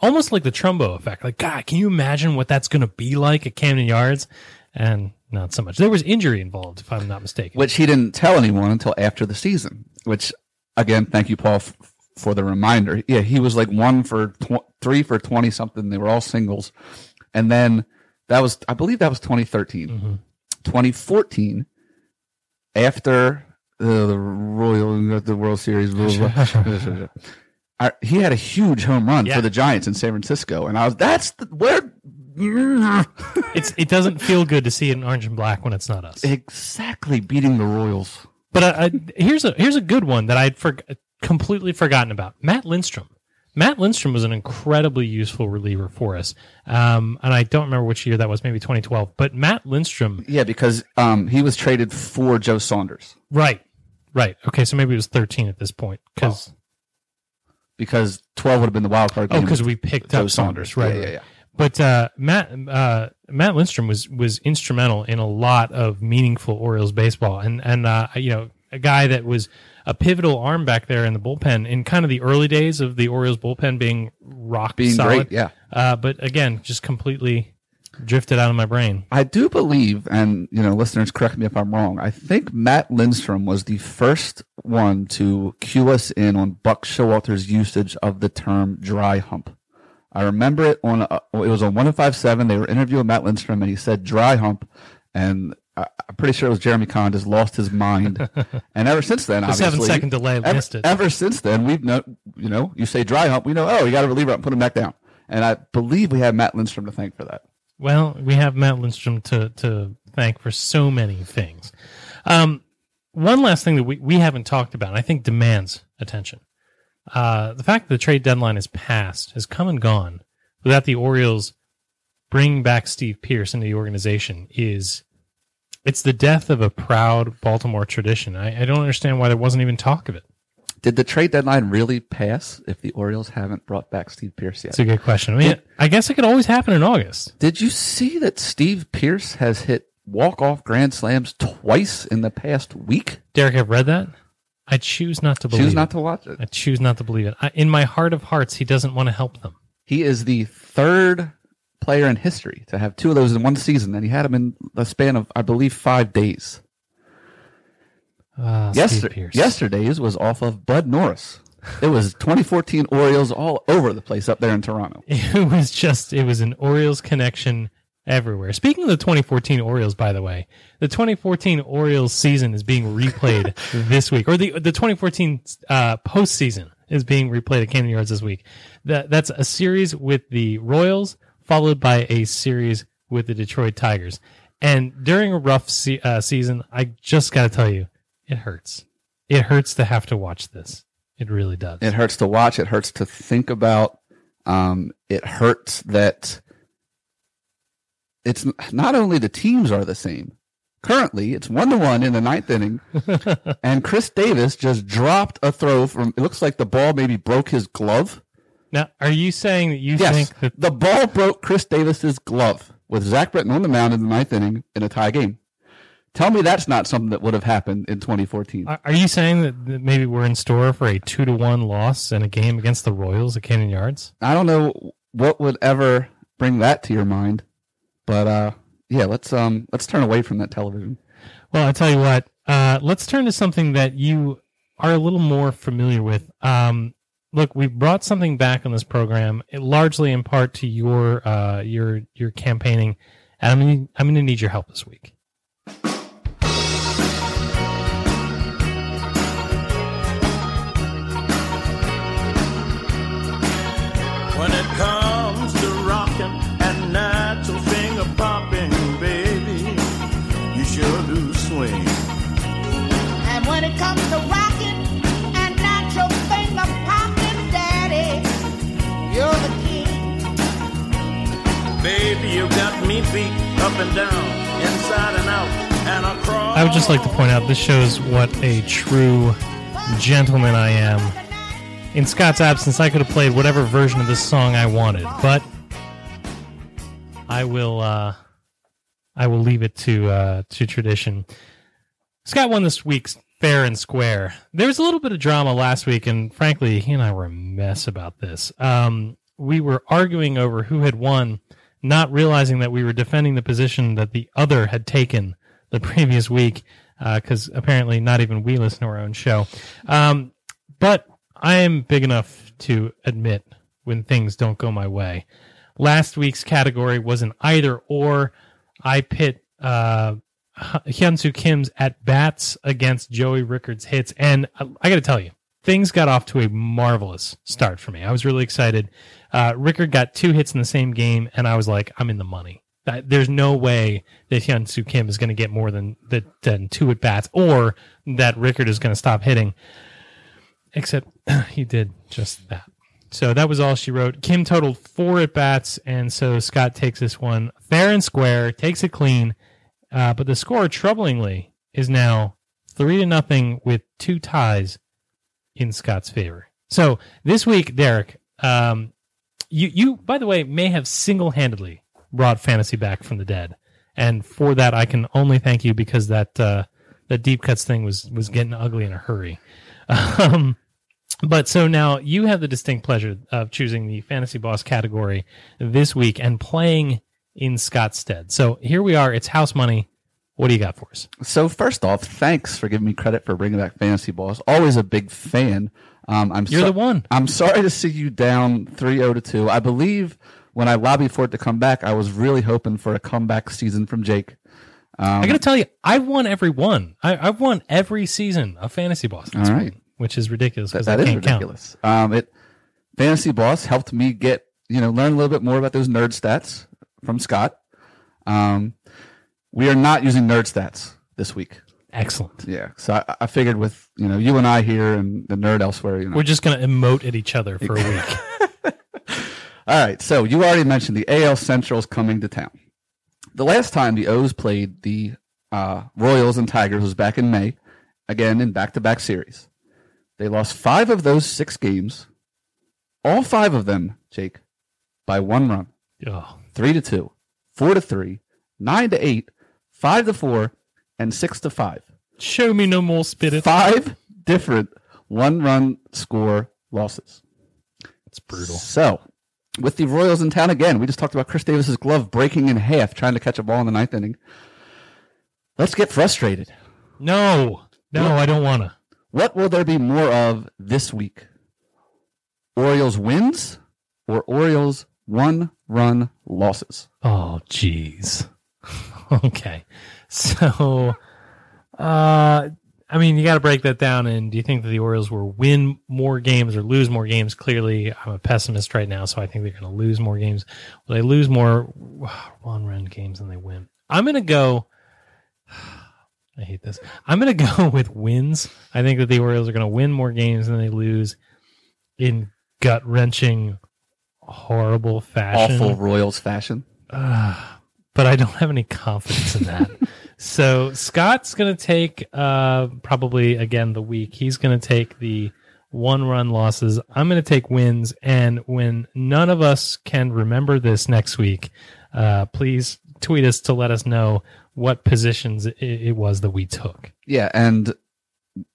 almost like the Trumbo effect. Like, God, can you imagine what that's going to be like at Camden Yards? And not so much. There was injury involved, if I'm not mistaken. which he didn't tell anyone until after the season. Which, again, thank you, Paul, f- for the reminder. Yeah, he was like one for tw- three for twenty something. They were all singles, and then that was, I believe, that was 2013. 2014, after the, the Royal the World Series, I, he had a huge home run Yeah. for the Giants in San Francisco, and I was that's the, where It's it doesn't feel good to see it in orange and black when it's not us. exactly beating the Royals. But uh, here's a here's a good one that I'd for, completely forgotten about. Matt Lindstrom. Matt Lindstrom was an incredibly useful reliever for us, um, and I don't remember which year that was, maybe 2012. But Matt Lindstrom, Yeah, because um, he was traded for Joe Saunders right, right, okay, so maybe it was 13 at this point because because twelve would have been the wild card. oh, because we picked Joe up Saunders, right? Yeah, yeah, yeah. But uh, Matt uh, Matt Lindstrom was was instrumental in a lot of meaningful Orioles baseball, and and uh, you know a guy that was a pivotal arm back there in the bullpen in kind of the early days of the Orioles bullpen being rock Being solid. great, yeah. Uh, but again, just completely drifted out of my brain. I do believe, and you know, listeners, correct me if I'm wrong. I think Matt Lindstrom was the first one to cue us in on Buck Showalter's usage of the term "dry hump." I remember it on uh, it was on 105.7. They were interviewing Matt Lindstrom, and he said "dry hump," and I'm pretty sure it was Jeremy Conn just lost his mind. and ever since then, The seven second delay ever, missed it. ever since then, we've know, you know, you say dry hump, we know, oh, you got to reliever up and put him back down. And I believe we have Matt Lindstrom to thank for that. Well, we have Matt Lindstrom to to thank for so many things. Um, one last thing that we, we haven't talked about, and I think demands attention. Uh, the fact that the trade deadline is passed has come and gone without the Orioles bringing back Steve Pearce into the organization is it's the death of a proud Baltimore tradition. I, I don't understand why there wasn't even talk of it. Did the trade deadline really pass if the Orioles haven't brought back Steve Pearce yet? It's a good question. I mean, I guess it could always happen in August. Did you see that Steve Pearce has hit walk-off grand slams twice in the past week? Derek, I've read that. I choose not to believe Choose it. not to watch it. I choose not to believe it. I, in my heart of hearts, he doesn't want to help them. He is the third player in history to have two of those in one season, and he had them in the span of, I believe, five days. Ah, Steve Yester- yesterday's was off of Bud Norris. It was 2014 Orioles all over the place up there in Toronto. It was just, it was an Orioles connection everywhere. Speaking of the 2014 Orioles, by the way, the 2014 Orioles season is being replayed this week, or the the 2014 uh, postseason is being replayed at Camden Yards this week. That that's a series with the Royals, followed by a series with the Detroit Tigers. And during a rough se- uh, season, I just got to tell you, it hurts. It hurts to have to watch this. It really does. It hurts to watch. It hurts to think about. Um, it hurts that it's not only the teams are the same. Currently, it's one to one in the ninth inning, and Chris Davis just dropped a throw from. It looks like the ball maybe broke his glove. Now, are you saying that you Yes, think that the ball broke Chris Davis's glove with Zach Britton on the mound in the ninth inning in a tie game. Tell me that's not something that would have happened in 2014. Are are you saying that maybe we're in store for a two to one loss in a game against the Royals at Camden Yards? I don't know what would ever bring that to your mind, but uh, yeah, let's um let's turn away from that television. Well, I tell you what. Uh, let's turn to something that you are a little more familiar with. Um, look, we've brought something back on this program, largely in part to your uh, your your campaigning, and I'm gonna, I'm going to need your help this week. When it comes up and down, inside and out, and across. I would just like to point out this shows what a true gentleman I am. In Scott's absence, I could have played whatever version of this song I wanted, but I will. Uh, I will leave it to uh, to tradition. Scott won this week's fair and square. There was a little bit of drama last week, and frankly, he and I were a mess about this. Um, we were arguing over who had won, not realizing that we were defending the position that the other had taken the previous week, because apparently not even we listen to our own show. Um, but I am big enough to admit when things don't go my way. Last week's category was an either or. I pit uh, Hyunsoo Kim's at bats against Joey Rickard's hits, and I, I got to tell you, things got off to a marvelous start for me. I was really excited. Uh, Rickard got two hits in the same game, and I was like, I'm in the money. That, there's no way that Hyun Soo Kim is going to get more than, that, than two at bats, or that Rickard is going to stop hitting. Except he did just that. So that was all she wrote. Kim totaled four at bats, and so Scott takes this one fair and square, takes it clean. Uh, but the score, troublingly, is now three to nothing with two ties in Scott's favor. So this week, Derek, um, you you by the way may have single handedly brought fantasy back from the dead, and for that I can only thank you because that uh, that deep cuts thing was was getting ugly in a hurry. Um, but so now you have the distinct pleasure of choosing the fantasy boss category this week and playing in Scott's stead. So here we are. It's house money. What do you got for us? So first off, thanks for giving me credit for bringing back Fantasy Boss. Always a big fan. Um, I'm You're the one. I'm sorry to see you down 3-0 to 2. I believe when I lobbied for it to come back, I was really hoping for a comeback season from Jake. Um, I got to tell you, I've won every one. I, I've won every season of Fantasy Boss. All right. point, which is ridiculous because that I is can't count. ridiculous. Um, it Fantasy Boss helped me get you know learn a little bit more about those nerd stats from Scott. Um, we are not using nerd stats this week. Excellent. Yeah, so I, I figured with you know you and I here and the nerd elsewhere, you know. We're just going to emote at each other for a week. All right, so you already mentioned the AL Central's coming to town. The last time the O's played the uh, Royals and Tigers was back in May, again in back-to-back series. They lost five of those six games, all five of them, Jake, by one run. three to two, four to three, nine to eight, five to four, and six to five. show me no more spirit. Five different one-run score losses. It's brutal. So, with the Royals in town again, we just talked about Chris Davis's glove breaking in half trying to catch a ball in the ninth inning. Let's get frustrated. No, no, I don't want to. What will there be more of this week? Orioles wins or Orioles one run losses? Oh, jeez. okay. So, uh, I mean, you got to break that down. And do you think that the Orioles will win more games or lose more games? Clearly, I'm a pessimist right now, so I think they're going to lose more games. Will they lose more one run games than they win? I'm going to go. I hate this. I'm going to go with wins. I think that the Orioles are going to win more games than they lose in gut wrenching, horrible fashion Awful Royals fashion. but I don't have any confidence in that. So Scott's going to take uh, probably again the week. He's going to take the one run losses. I'm going to take wins. And when none of us can remember this next week, uh, please tweet us to let us know what positions it, it was that we took. Yeah, and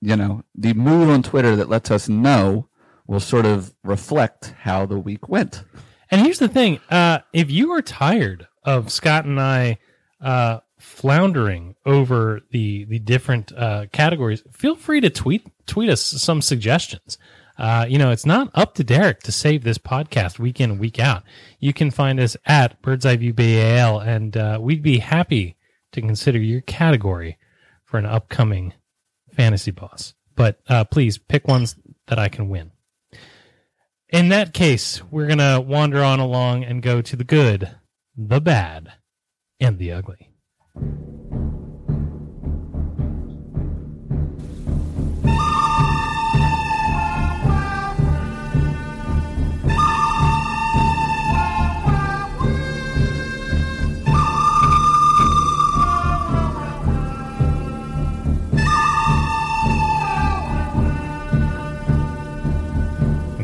you know, the mood on Twitter that lets us know will sort of reflect how the week went. And here's the thing: uh, if you are tired of Scott and I uh, floundering over the the different uh, categories, feel free to tweet tweet us some suggestions. Uh, you know, it's not up to Derek to save this podcast week in week out. You can find us at Bird's Eye View BAL, and uh, we'd be happy to consider your category for an upcoming fantasy boss. But uh, please pick ones that I can win. In that case, we're to wander on along and go to the good, the bad, and the ugly.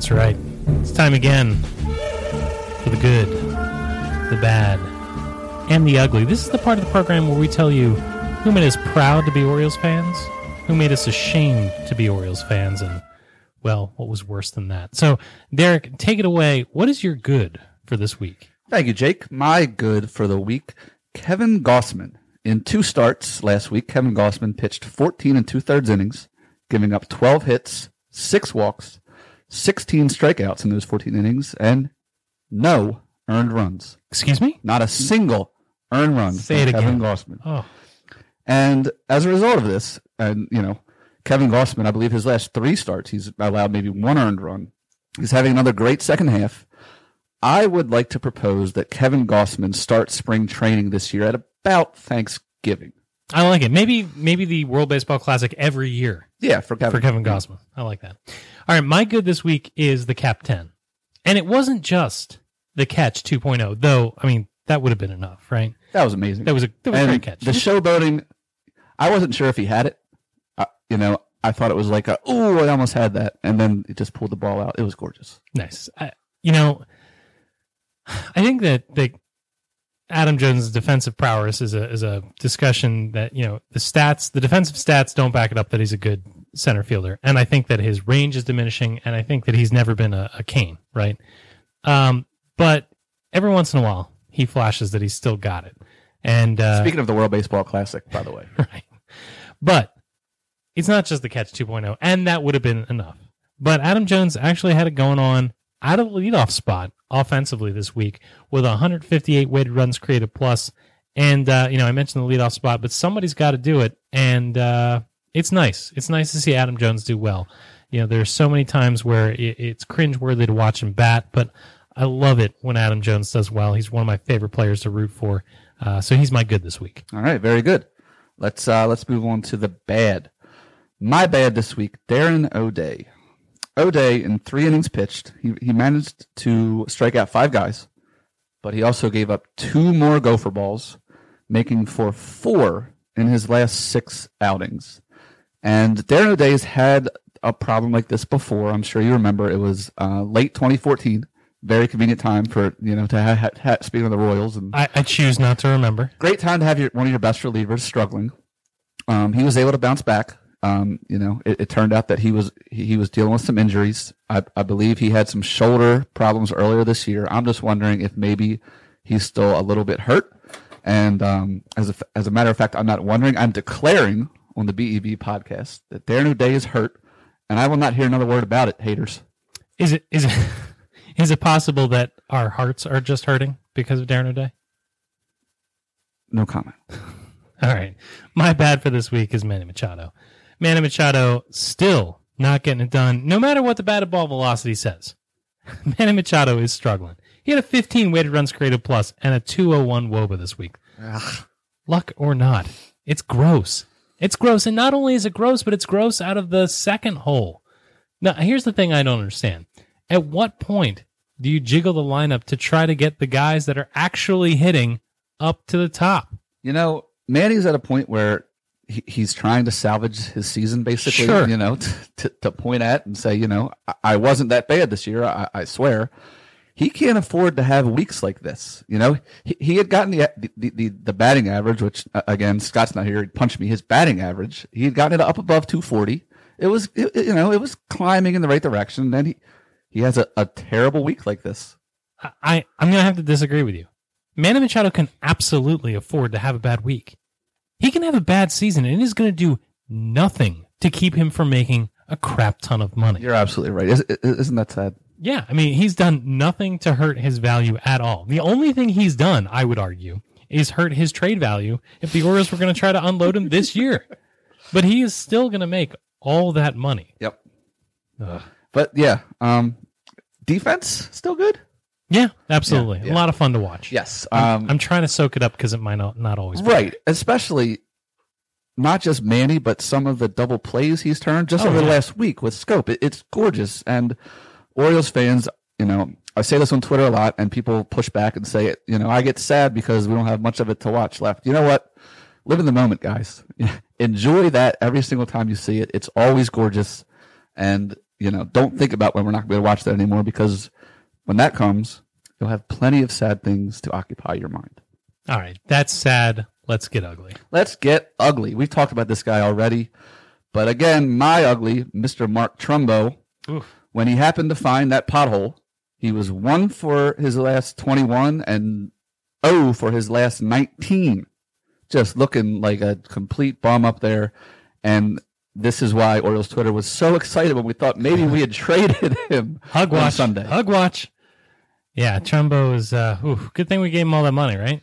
That's right. It's time again for the good, the bad, and the ugly. This is the part of the program where we tell you who made us proud to be Orioles fans, who made us ashamed to be Orioles fans, and, well, what was worse than that. So, Derek, take it away. What is your good for this week? Thank you, Jake. My good for the week, Kevin Gausman. In two starts last week, Kevin Gausman pitched 14 and two thirds innings, giving up 12 hits, six walks, 16 strikeouts in those 14 innings, and no earned runs. Excuse me? Not a single earned run Say it Kevin again. Gausman. Oh, And as a result of this, and you know, Kevin Gausman, I believe his last three starts, he's allowed maybe one earned run. He's having another great second half. I would like to propose that Kevin Gausman start spring training this year at about Thanksgiving. I like it. Maybe maybe the World Baseball Classic every year Yeah, for Kevin. for Kevin Gausman. I like that. All right, my good this week is the Cap 10. And it wasn't just the catch 2.0, though, I mean, that would have been enough, right? That was amazing. That was a, that was a great catch. The showboating, I wasn't sure if he had it. Uh, you know, I thought it was like oh, I almost had that. And then it just pulled the ball out. It was gorgeous. Nice. I, you know, I think that the Adam Jones' defensive prowess is a is a discussion that you know the stats, the defensive stats don't back it up that he's a good center fielder, and I think that his range is diminishing, and I think that he's never been a, a Kane, right? Um, but every once in a while, he flashes that he's still got it, and uh, Speaking of the World Baseball Classic, by the way. right? But it's not just the catch 2.0, and that would have been enough. But Adam Jones actually had it going on out of the leadoff spot offensively this week with 158 weighted runs created plus. And uh, you know, I mentioned the leadoff spot, but somebody's got to do it, and uh, it's nice. It's nice to see Adam Jones do well. You know, there's so many times where it, it's cringeworthy to watch him bat, but I love it when Adam Jones does well. He's one of my favorite players to root for. Uh, so he's my good this week. All right, very good. Let's uh let's move on to the bad. My bad this week, Darren O'Day. O'Day in three innings pitched, he he managed to strike out five guys, but he also gave up two more gopher balls, making for four in his last six outings. And Darren O'Day's had a problem like this before. I'm sure you remember. It was uh, late 2014. Very convenient time for you know to have ha- ha- speaking of the Royals and I, I choose not to remember. great time to have your, one of your best relievers struggling. Um, he was able to bounce back. Um, you know, it, it turned out that he was he, he was dealing with some injuries. I, I believe he had some shoulder problems earlier this year. I'm just wondering if maybe he's still a little bit hurt. And um, as a, as a matter of fact, I'm not wondering. I'm declaring on the BEB podcast that Darren O'Day is hurt, and I will not hear another word about it, haters. Is it is it is it possible that our hearts are just hurting because of Darren O'Day? No comment. All right. My bad for this week is Manny Machado. Manny Machado still not getting it done, no matter what the batted ball velocity says. Manny Machado is struggling. He had a 15 weighted runs created plus and a 201 WOBA this week. Luck or not, it's gross. It's gross. And not only is it gross, but it's gross out of the second hole. Now, here's the thing I don't understand. At what point do you jiggle the lineup to try to get the guys that are actually hitting up to the top? You know, Manny's at a point where he, he's trying to salvage his season, basically. Sure. You know, t- to, to point at and say, you know, I, I wasn't that bad this year. I, I swear. He can't afford to have weeks like this. You know, he, he had gotten the, the, the, the batting average, which uh, again, Scott's not here. He punched me. His batting average, he had gotten it up above 240. It was, it, you know, it was climbing in the right direction. Then he, he has a, a terrible week like this. I, I'm going to have to disagree with you. Manny Machado can absolutely afford to have a bad week. He can have a bad season, and it is going to do nothing to keep him from making a crap ton of money. You're absolutely right. Is, isn't that sad? Yeah, I mean, he's done nothing to hurt his value at all. The only thing he's done, I would argue, is hurt his trade value if the Orioles were going to try to unload him this year. But he is still going to make all that money. Yep. But yeah, um, defense still good. Yeah, absolutely. Yeah, yeah. A lot of fun to watch. Yes. I'm, Um, I'm trying to soak it up because it might not, not always be. right. Especially not just Manny, but some of the double plays he's turned just Oh, over the last week with Schoop. It, it's gorgeous. And Orioles fans, you know, I say this on Twitter a lot, and people push back and say, you know, I get sad because we don't have much of it to watch left. You know what? Live in the moment, guys. Enjoy that every single time you see it. It's always gorgeous. And, you know, don't think about when we're not going to watch that anymore because when that comes, you'll have plenty of sad things to occupy your mind. All right, that's sad. Let's get ugly. Let's get ugly. We've talked about this guy already. But again, my ugly, Mr. Mark Trumbo, Oof. when he happened to find that pothole, he was one for his last 21 and oh for his last 19. Just looking like a complete bum up there. And this is why Orioles Twitter was so excited when we thought maybe we had traded him Hug on watch Sunday. Hug watch. Yeah, Trumbo is. Uh, ooh, good thing we gave him all that money, right?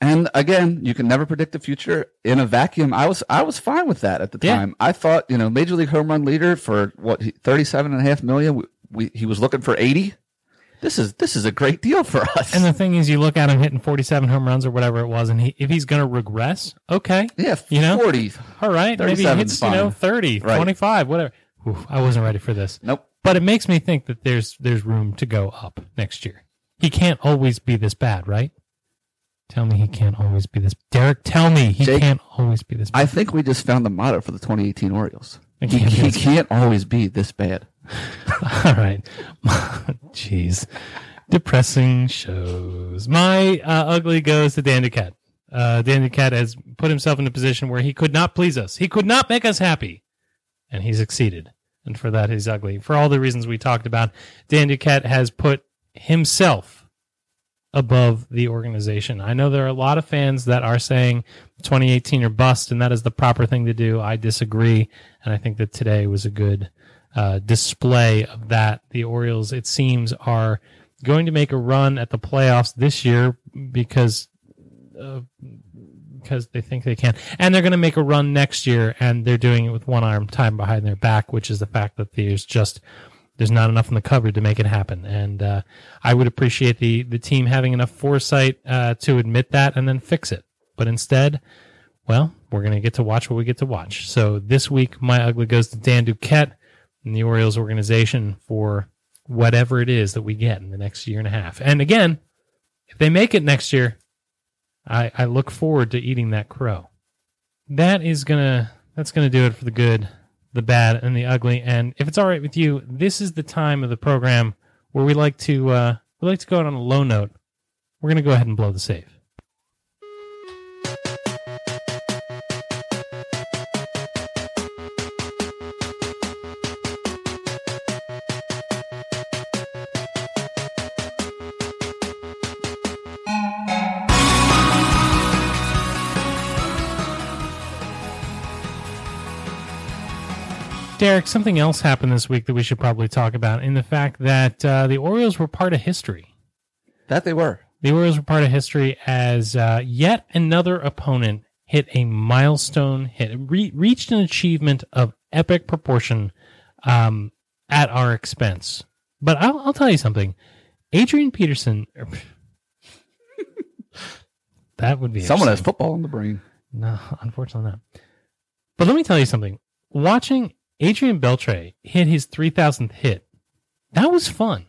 And again, you can never predict the future in a vacuum. I was I was fine with that at the Yeah. time. I thought, you know, major league home run leader for what he- 37 and a half million, we, we, he was looking for 80. This is this is a great deal for us. And the thing is, you look at him hitting 47 home runs or whatever it was, and he, if he's going to regress, okay, yeah, you know? 40. all right, maybe he 37 's hits you know fine. 30, Right. 25, whatever. Oof, I wasn't ready for this, Nope. but it makes me think that there's there's room to go up next year. He can't always be this bad, right? Tell me he can't always be this. Derek, tell me he Jake, can't always be this. bad. I think we just found the motto for the 2018 Orioles. He, can't be he can't always be this bad. All right. Jeez. Depressing shows. My uh, ugly goes to Dan Duquette. Uh, Dan Duquette has put himself in a position where he could not please us. He could not make us happy. And he succeeded. And for that, he's ugly. For all the reasons we talked about, Dan Duquette has put himself above the organization. I know there are a lot of fans that are saying 2018 or bust, and that is the proper thing to do. I disagree. And I think that today was a good uh, display of that. The Orioles, it seems, are going to make a run at the playoffs this year because uh, because they think they can, and they're going to make a run next year, and they're doing it with one arm tied behind their back, which is the fact that there's just there's not enough in the cupboard to make it happen. And uh, I would appreciate the the team having enough foresight uh, to admit that and then fix it. But instead, well, we're going to get to watch what we get to watch. So this week, my ugly goes to Dan Duquette and the Orioles organization for whatever it is that we get in the next year and a half. And again, if they make it next year, I, I look forward to eating that crow. That is gonna that's gonna do it for the good, the bad, and the ugly. And if it's all right with you, this is the time of the program where we like to uh, we like to go out on a low note. We're gonna go ahead and blow the save. Derek, something else happened this week that we should probably talk about in the fact that uh, the Orioles were part of history. That they were. The Orioles were part of history as uh, yet another opponent hit a milestone hit, re- reached an achievement of epic proportion um, at our expense. But I'll, I'll tell you something. Adrian Peterson. that would be Someone has football in the brain. No, unfortunately not. But let me tell you something. Watching Adrian Beltre hit his 3000th hit, that was fun.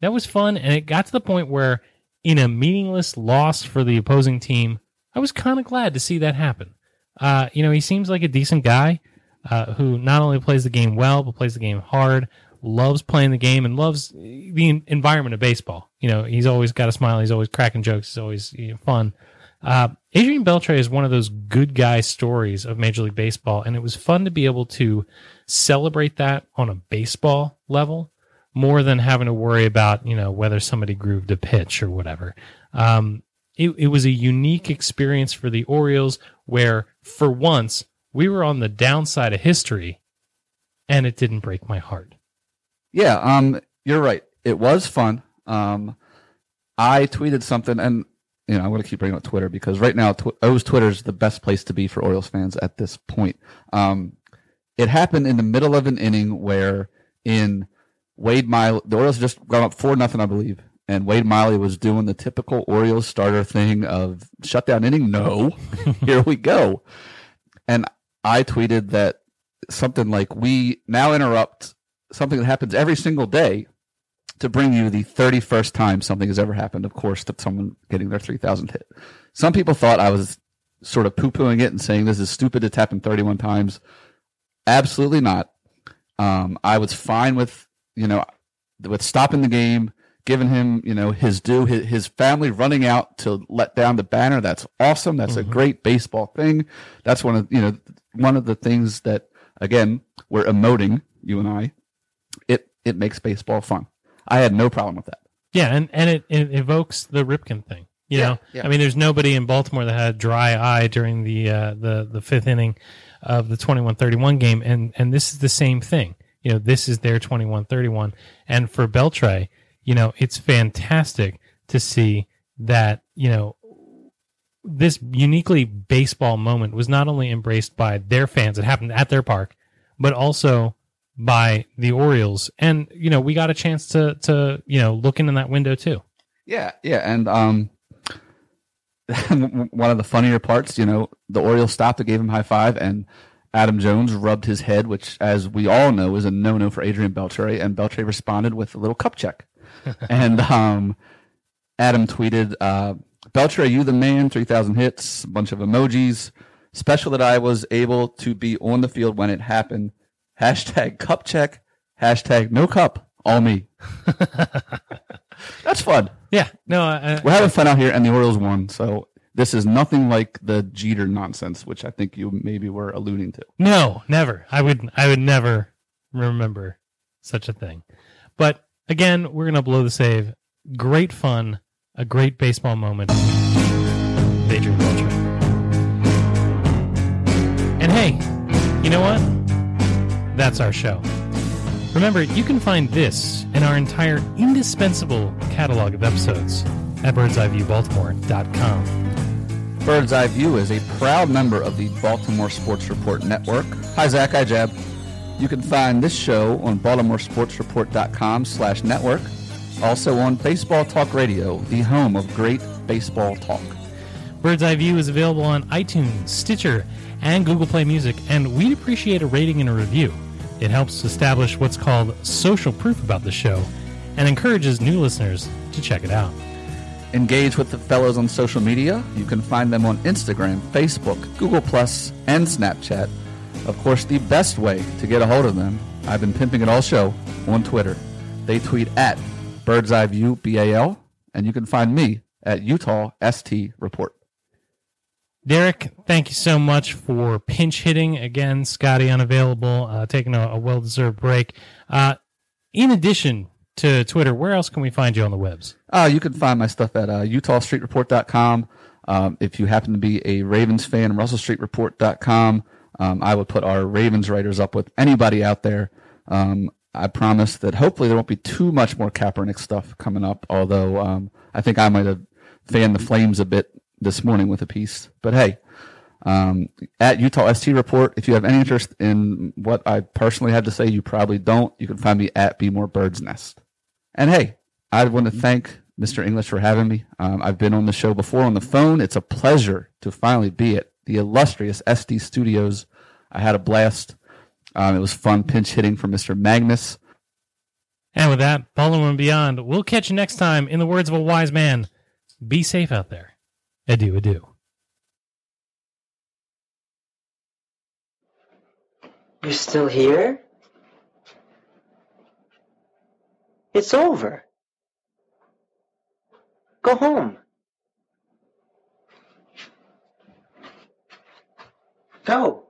That was fun. And it got to the point where, in a meaningless loss for the opposing team, I was kind of glad to see that happen. Uh, you know, he seems like a decent guy uh, who not only plays the game well, but plays the game hard, loves playing the game, and loves the environment of baseball. You know, he's always got a smile. He's always cracking jokes. He's always you know, fun. Uh, Adrian Beltre is one of those good guy stories of Major League Baseball, and it was fun to be able to celebrate that on a baseball level more than having to worry about you know whether somebody grooved a pitch or whatever. Um, it, it was a unique experience for the Orioles where, for once, we were on the downside of history, and it didn't break my heart. Yeah, um, you're right. It was fun. Um, I tweeted something, and you know, I'm going to keep bringing up Twitter because right now, tw- O's Twitter is the best place to be for Orioles fans at this point. Um, it happened in the middle of an inning where in Wade Miley, the Orioles just gone up four nothing, I believe, and Wade Miley was doing the typical Orioles starter thing of shutdown inning. No, here we go. And I tweeted that something like we now interrupt something that happens every single day to bring you the 31st time something has ever happened, of course, to someone getting their 3,000 hit. Some people thought I was sort of poo pooing it and saying this is stupid. It's happened 31 times. Absolutely not. Um, I was fine with, you know, with stopping the game, giving him, you know, his due, his, his family running out to let down the banner. That's awesome. That's a great baseball thing. That's one of, you know, one of the things that, again, we're emoting, you and I. It, it makes baseball fun. I had no problem with that. Yeah, and, and it, it evokes the Ripken thing. You Yeah, know, yeah. I mean, there's nobody in Baltimore that had a dry eye during the uh, the the fifth inning of the 21-31 game, and and this is the same thing. You know, this is their 21-31, and for Beltre you know, it's fantastic to see that you know this uniquely baseball moment was not only embraced by their fans, it happened at their park, but also by the Orioles. And, you know, we got a chance to, to, you know, look in that window too. Yeah, yeah, and um, one of the funnier parts, you know, the Orioles stopped and gave him high five, and Adam Jones rubbed his head, which, as we all know, is a no-no for Adrian Beltre, and Beltre responded with a little cup check, and um, Adam tweeted, uh, "Beltre, you the man, three thousand hits, a bunch of emojis. Special that I was able to be on the field when it happened. Hashtag cup check. Hashtag no cup. All me. That's fun." Yeah. No, I, We're having fun out here, and the Orioles won. So this is nothing like the Jeter nonsense, which I think you maybe were alluding to. No, never. I would I would never remember such a thing. But again, we're gonna blow the save. Great fun, a great baseball moment. Adrian Beltre. And hey, you know what? That's our show. Remember, you can find this and our entire indispensable catalog of episodes at birdseyeviewbaltimore.com. Bird's Eye View is a proud member of the Baltimore Sports Report Network. Hi, Zach. Hi, Jab. You can find this show on baltimoresportsreport.com slash network. Also on Baseball Talk Radio, the home of great baseball talk. Bird's Eye View is available on iTunes, Stitcher, and Google Play Music, and we'd appreciate a rating and a review. It helps establish what's called social proof about the show and encourages new listeners to check it out. Engage with the fellows on social media. You can find them on Instagram, Facebook, Google Plus, and Snapchat. Of course, the best way to get a hold of them, I've been pimping it all show, on Twitter. They tweet at Bird's Eye View BAL, and you can find me at Eutaw ST Report. Derek, thank you so much for pinch hitting. Again, Scotty unavailable, uh, taking a, a well deserved break. Uh, in addition to Twitter, where else can we find you on the webs? Uh, you can find my stuff at uh, EutawStreetReport.com. Um, if you happen to be a Ravens fan, RussellStreetReport.com. Um, I would put our Ravens writers up with anybody out there. Um, I promise that hopefully there won't be too much more Kaepernick stuff coming up, although um, I think I might have fanned the flames a bit this morning with a piece. But hey, um, at Eutaw ST Report, if you have any interest in what I personally have to say, you probably don't. You can find me at Be More Bird's Nest. And hey, I want to thank Mr. English for having me. Um, I've been on the show before on the phone. It's a pleasure to finally be at the illustrious SD Studios. I had a blast. Um, it was fun pinch hitting for Mr. Magnus. And with that, Baltimore and beyond, we'll catch you next time. In the words of a wise man, be safe out there. Adieu, adieu. You're still here? It's over. Go home. Go.